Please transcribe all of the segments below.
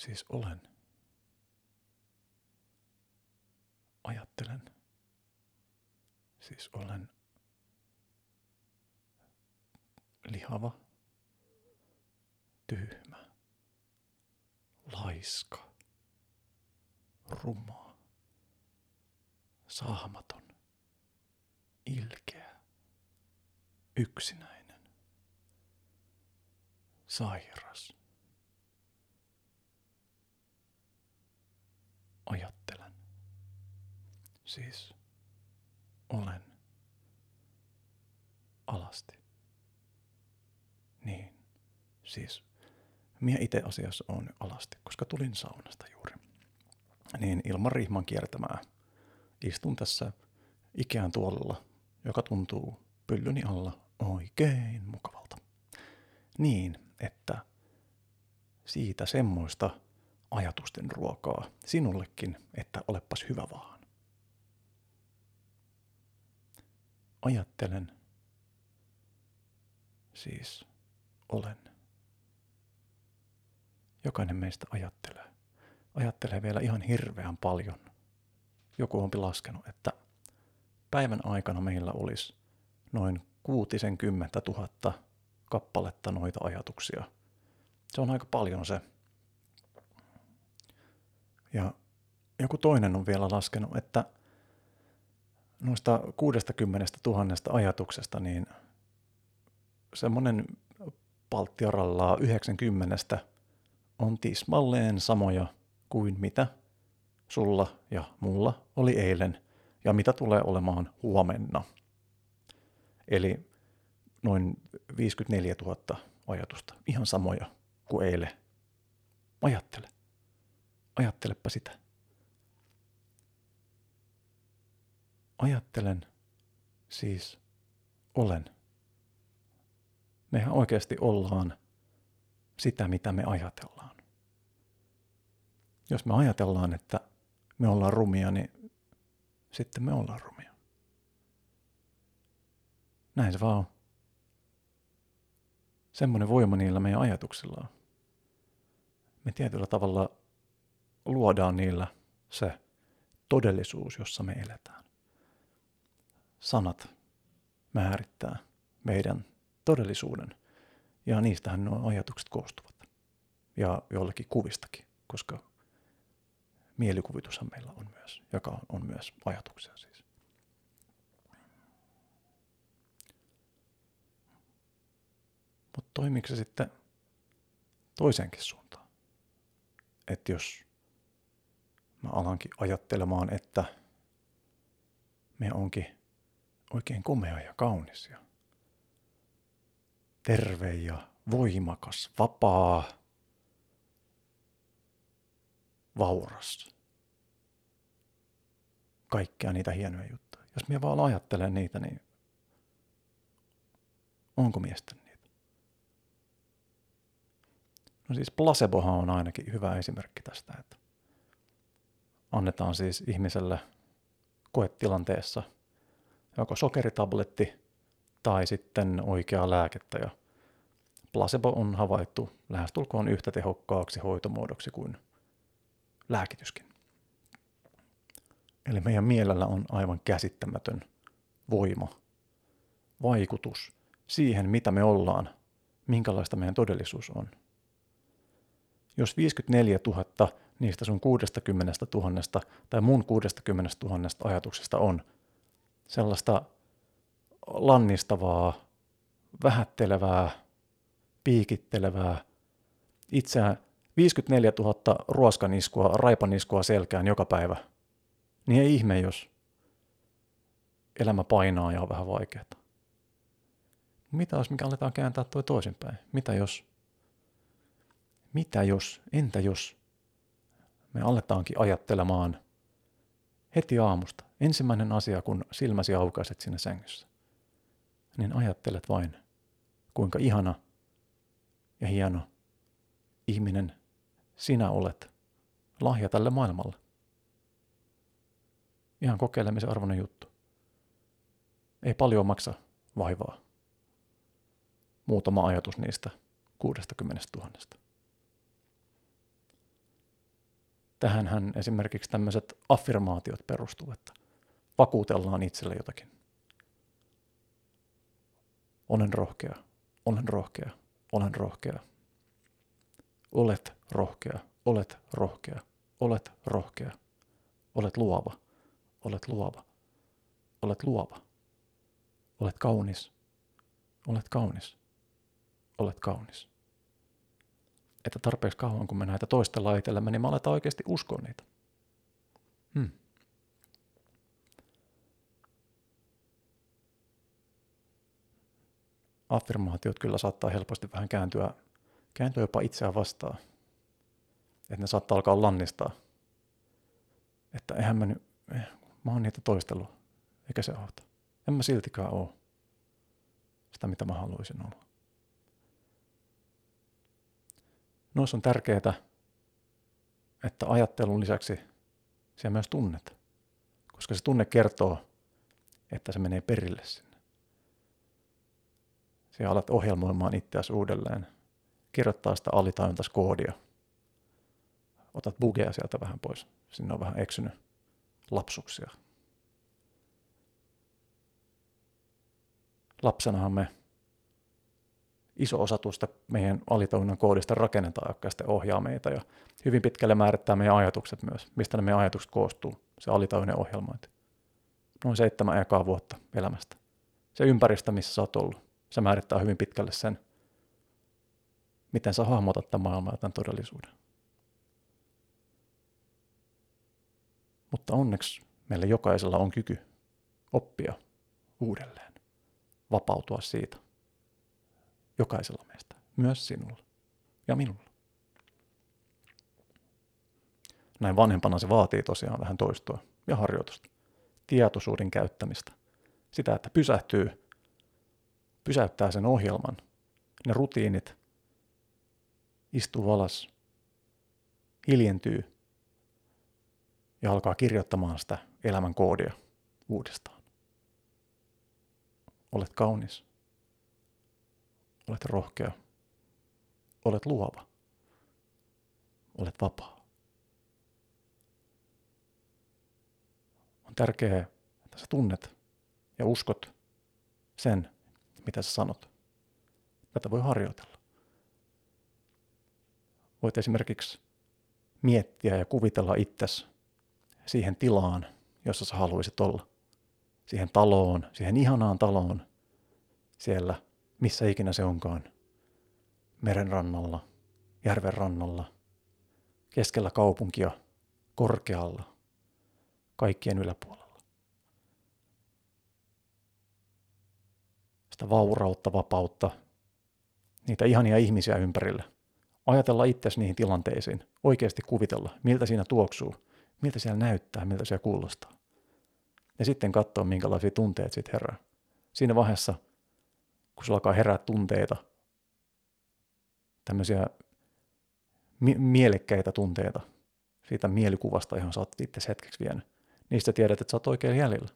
Siis olen. Ajattelen. Siis olen lihava, tyhmä, laiska, ruma, saamaton, ilkeä, yksinäinen, sairas. Ajattelen. Siis olen alasti. Niin, siis minä itse asiassa on alasti, koska tulin saunasta juuri. Niin ilman rihman kiertämää istun tässä Ikean tuolilla, joka tuntuu pyllyni alla oikein mukavalta. Niin, että siitä semmoista ajatusten ruokaa sinullekin, että olepas hyvä vaan. Ajattelen, siis olen. Jokainen meistä ajattelee. Ajattelee vielä ihan hirveän paljon. Joku on laskenut, että päivän aikana meillä olisi noin kuutisenkymmentä tuhatta kappaletta noita ajatuksia. Se on aika paljon se. Ja joku toinen on vielä laskenut, että noista 60 000 ajatuksesta, niin semmoinen palttiarallaa 90 on tismalleen samoja kuin mitä sulla ja mulla oli eilen ja mitä tulee olemaan huomenna. Eli noin 54 000 ajatusta, ihan samoja kuin eilen. Ajattele. Ajattelepa sitä. Ajattelen, siis olen. Mehän oikeasti ollaan sitä, mitä me ajatellaan. Jos me ajatellaan, että me ollaan rumia, niin sitten me ollaan rumia. Näin se vaan on. Semmoinen voima niillä meidän ajatuksilla on. Me tietyllä tavalla luodaan niillä se todellisuus, jossa me eletään. Sanat määrittää meidän todellisuuden. Ja niistähän nuo ajatukset koostuvat. Ja jollekin kuvistakin, koska mielikuvitushan meillä on myös, joka on myös ajatuksia siis. Mutta toimiko se sitten toiseenkin suuntaan? Että jos mä alankin ajattelemaan, että me onkin oikein komea ja kaunis ja terve ja voimakas, vapaa, vauras. Kaikkea niitä hienoja juttuja. Jos minä vaan ajattelen niitä, niin onko miestä niitä? No siis placebohan on ainakin hyvä esimerkki tästä, että annetaan siis ihmiselle koetilanteessa joko sokeritabletti tai sitten oikeaa lääkettä. Ja placebo on havaittu lähestulkoon yhtä tehokkaaksi hoitomuodoksi kuin lääkityskin. Eli meidän mielellä on aivan käsittämätön voima, vaikutus siihen, mitä me ollaan, minkälaista meidän todellisuus on. Jos 54 000 niistä sun 60 000 tai mun 60 000 ajatuksesta on sellaista lannistavaa, vähättelevää, piikittelevää, itseään 54 000 ruoskaniskua, raipaniskua selkään joka päivä, niin ei ihme, jos elämä painaa ja on vähän vaikeaa. Mitä jos mikä aletaan kääntää toi toisinpäin? Mitä jos, mitä jos, entä jos me aletaankin ajattelemaan heti aamusta, ensimmäinen asia kun silmäsi aukaiset siinä sängyssä niin ajattelet vain, kuinka ihana ja hieno ihminen sinä olet lahja tälle maailmalle. Ihan kokeilemisen arvoinen juttu. Ei paljon maksa vaivaa. Muutama ajatus niistä 60 000. tähänhän esimerkiksi tämmöiset affirmaatiot perustuvat, vakuutellaan itselle jotakin. Olen rohkea, olen rohkea, olen rohkea. Olet rohkea, olet rohkea, olet rohkea. Olet luova, olet luova, olet luova. Olet kaunis, olet kaunis, olet kaunis. Että tarpeeksi kauan, kun me näitä toistellaan itsellemme, niin me aletaan oikeasti uskoa niitä. Hmm. Affirmaatiot kyllä saattaa helposti vähän kääntyä, kääntyä jopa itseään vastaan. Että ne saattaa alkaa lannistaa. Että eihän mä nyt, eh, mä oon niitä toistellut, eikä se auta. En mä siltikään oo sitä, mitä mä haluaisin olla. Noissa on tärkeää, että ajattelun lisäksi siellä myös tunnet, koska se tunne kertoo, että se menee perille sinne ja alat ohjelmoimaan itseäsi uudelleen, kirjoittaa sitä alitajuntaskoodia. Otat bugeja sieltä vähän pois. Sinne on vähän eksynyt lapsuksia. Lapsenahan me iso osa tuosta meidän alitajunnan koodista rakennetaan, joka sitten ohjaa meitä ja hyvin pitkälle määrittää meidän ajatukset myös, mistä ne meidän ajatukset koostuu, se alitajunnan ohjelmointi. Noin seitsemän ekaa vuotta elämästä. Se ympäristö, missä sä oot ollut se määrittää hyvin pitkälle sen, miten sä hahmotat tämän maailman ja tämän todellisuuden. Mutta onneksi meillä jokaisella on kyky oppia uudelleen, vapautua siitä. Jokaisella meistä, myös sinulla ja minulla. Näin vanhempana se vaatii tosiaan vähän toistoa ja harjoitusta, tietoisuuden käyttämistä, sitä, että pysähtyy pysäyttää sen ohjelman, ne rutiinit, istuu alas, hiljentyy ja alkaa kirjoittamaan sitä elämän koodia uudestaan. Olet kaunis. Olet rohkea. Olet luova. Olet vapaa. On tärkeää, että sä tunnet ja uskot sen, mitä sä sanot. Tätä voi harjoitella. Voit esimerkiksi miettiä ja kuvitella itsesi siihen tilaan, jossa sä haluaisit olla. Siihen taloon, siihen ihanaan taloon, siellä, missä ikinä se onkaan. Meren rannalla, järven rannalla, keskellä kaupunkia, korkealla, kaikkien yläpuolella. Sitä vaurautta, vapautta, niitä ihania ihmisiä ympärillä. Ajatella itsesi niihin tilanteisiin, oikeasti kuvitella, miltä siinä tuoksuu, miltä siellä näyttää, miltä siellä kuulostaa. Ja sitten katsoa, minkälaisia tunteet sitten herää. Siinä vaiheessa, kun sulla alkaa herää tunteita, tämmöisiä mi- mielekkäitä tunteita siitä mielikuvasta, johon sä oot itse hetkeksi vienyt, niistä tiedät, että sä oot oikein jäljellä.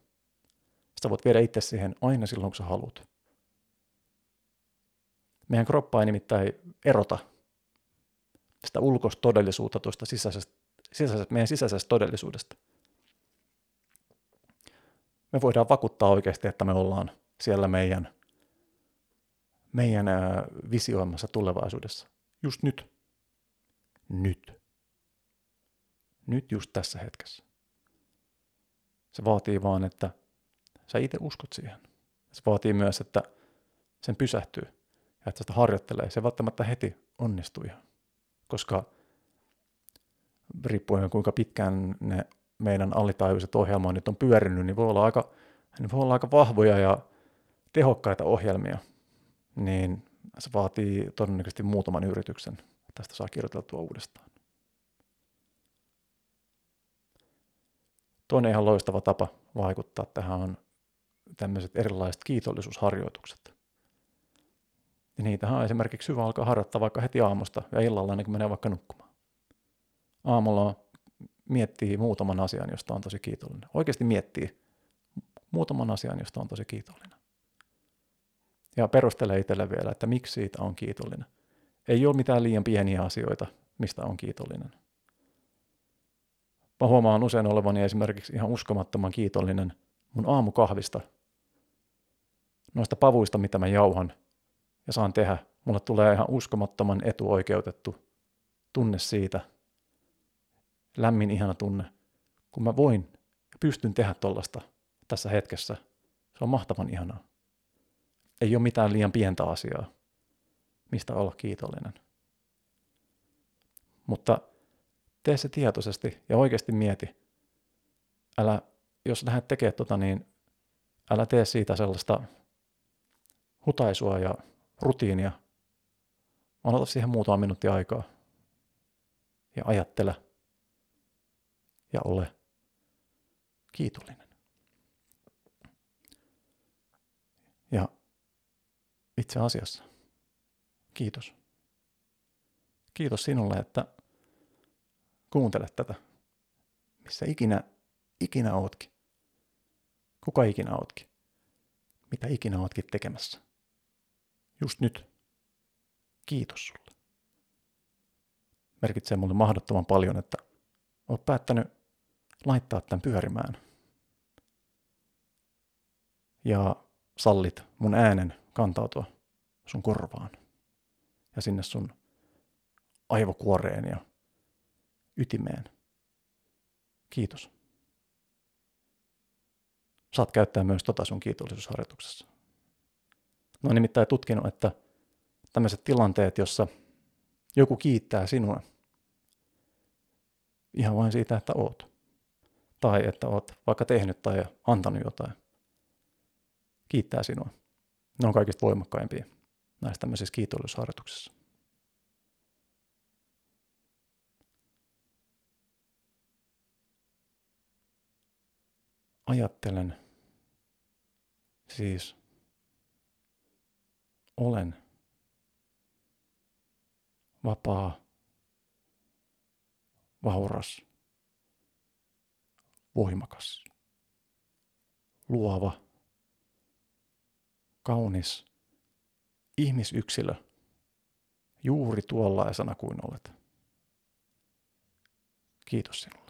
Sä voit viedä itse siihen aina silloin, kun sä haluat. Meidän kroppa ei nimittäin erota sitä ulkoista todellisuutta tuosta sisäisestä, sisäisestä, meidän sisäisestä todellisuudesta. Me voidaan vakuuttaa oikeasti, että me ollaan siellä meidän, meidän visioimassa tulevaisuudessa. Just nyt. Nyt. Nyt just tässä hetkessä. Se vaatii vaan, että sä itse uskot siihen. Se vaatii myös, että sen pysähtyy ja että sitä harjoittelee, se välttämättä heti onnistuu. Koska riippuen kuinka pitkään ne meidän alitajuiset ohjelmoinnit on pyörinyt, niin voi olla aika, niin voi olla aika vahvoja ja tehokkaita ohjelmia, niin se vaatii todennäköisesti muutaman yrityksen, tästä saa kirjoiteltua uudestaan. Toinen ihan loistava tapa vaikuttaa tähän on tämmöiset erilaiset kiitollisuusharjoitukset. Ja niitähän on esimerkiksi hyvä alkaa harjoittaa vaikka heti aamusta ja illalla ennen kuin menee vaikka nukkumaan. Aamulla miettii muutaman asian, josta on tosi kiitollinen. Oikeasti miettii muutaman asian, josta on tosi kiitollinen. Ja perustelee itselle vielä, että miksi siitä on kiitollinen. Ei ole mitään liian pieniä asioita, mistä on kiitollinen. Mä huomaan usein olevani esimerkiksi ihan uskomattoman kiitollinen mun aamukahvista. Noista pavuista, mitä mä jauhan ja saan tehdä. Mulle tulee ihan uskomattoman etuoikeutettu tunne siitä. Lämmin ihana tunne, kun mä voin ja pystyn tehdä tollasta tässä hetkessä. Se on mahtavan ihanaa. Ei ole mitään liian pientä asiaa, mistä olla kiitollinen. Mutta tee se tietoisesti ja oikeasti mieti. Älä, jos lähdet tekemään tota, niin älä tee siitä sellaista hutaisua ja rutiinia, ota siihen muutama minuutti aikaa ja ajattele ja ole kiitollinen. Ja itse asiassa, kiitos. Kiitos sinulle, että kuuntelet tätä, missä ikinä, ikinä ootkin. Kuka ikinä ootkin. Mitä ikinä ootkin tekemässä. Just nyt. Kiitos sulle. Merkitsee mulle mahdottoman paljon, että oot päättänyt laittaa tämän pyörimään. Ja sallit mun äänen kantautua sun korvaan ja sinne sun aivokuoreen ja ytimeen. Kiitos. Saat käyttää myös tota sun kiitollisuusharjoituksessa. No nimittäin tutkinut, että tämmöiset tilanteet, jossa joku kiittää sinua ihan vain siitä, että oot. Tai että oot vaikka tehnyt tai antanut jotain. Kiittää sinua. Ne on kaikista voimakkaimpia näissä tämmöisissä kiitollisuusharjoituksissa. ajattelen, siis olen vapaa, vauras, voimakas, luova, kaunis ihmisyksilö juuri tuollaisena kuin olet. Kiitos sinulle.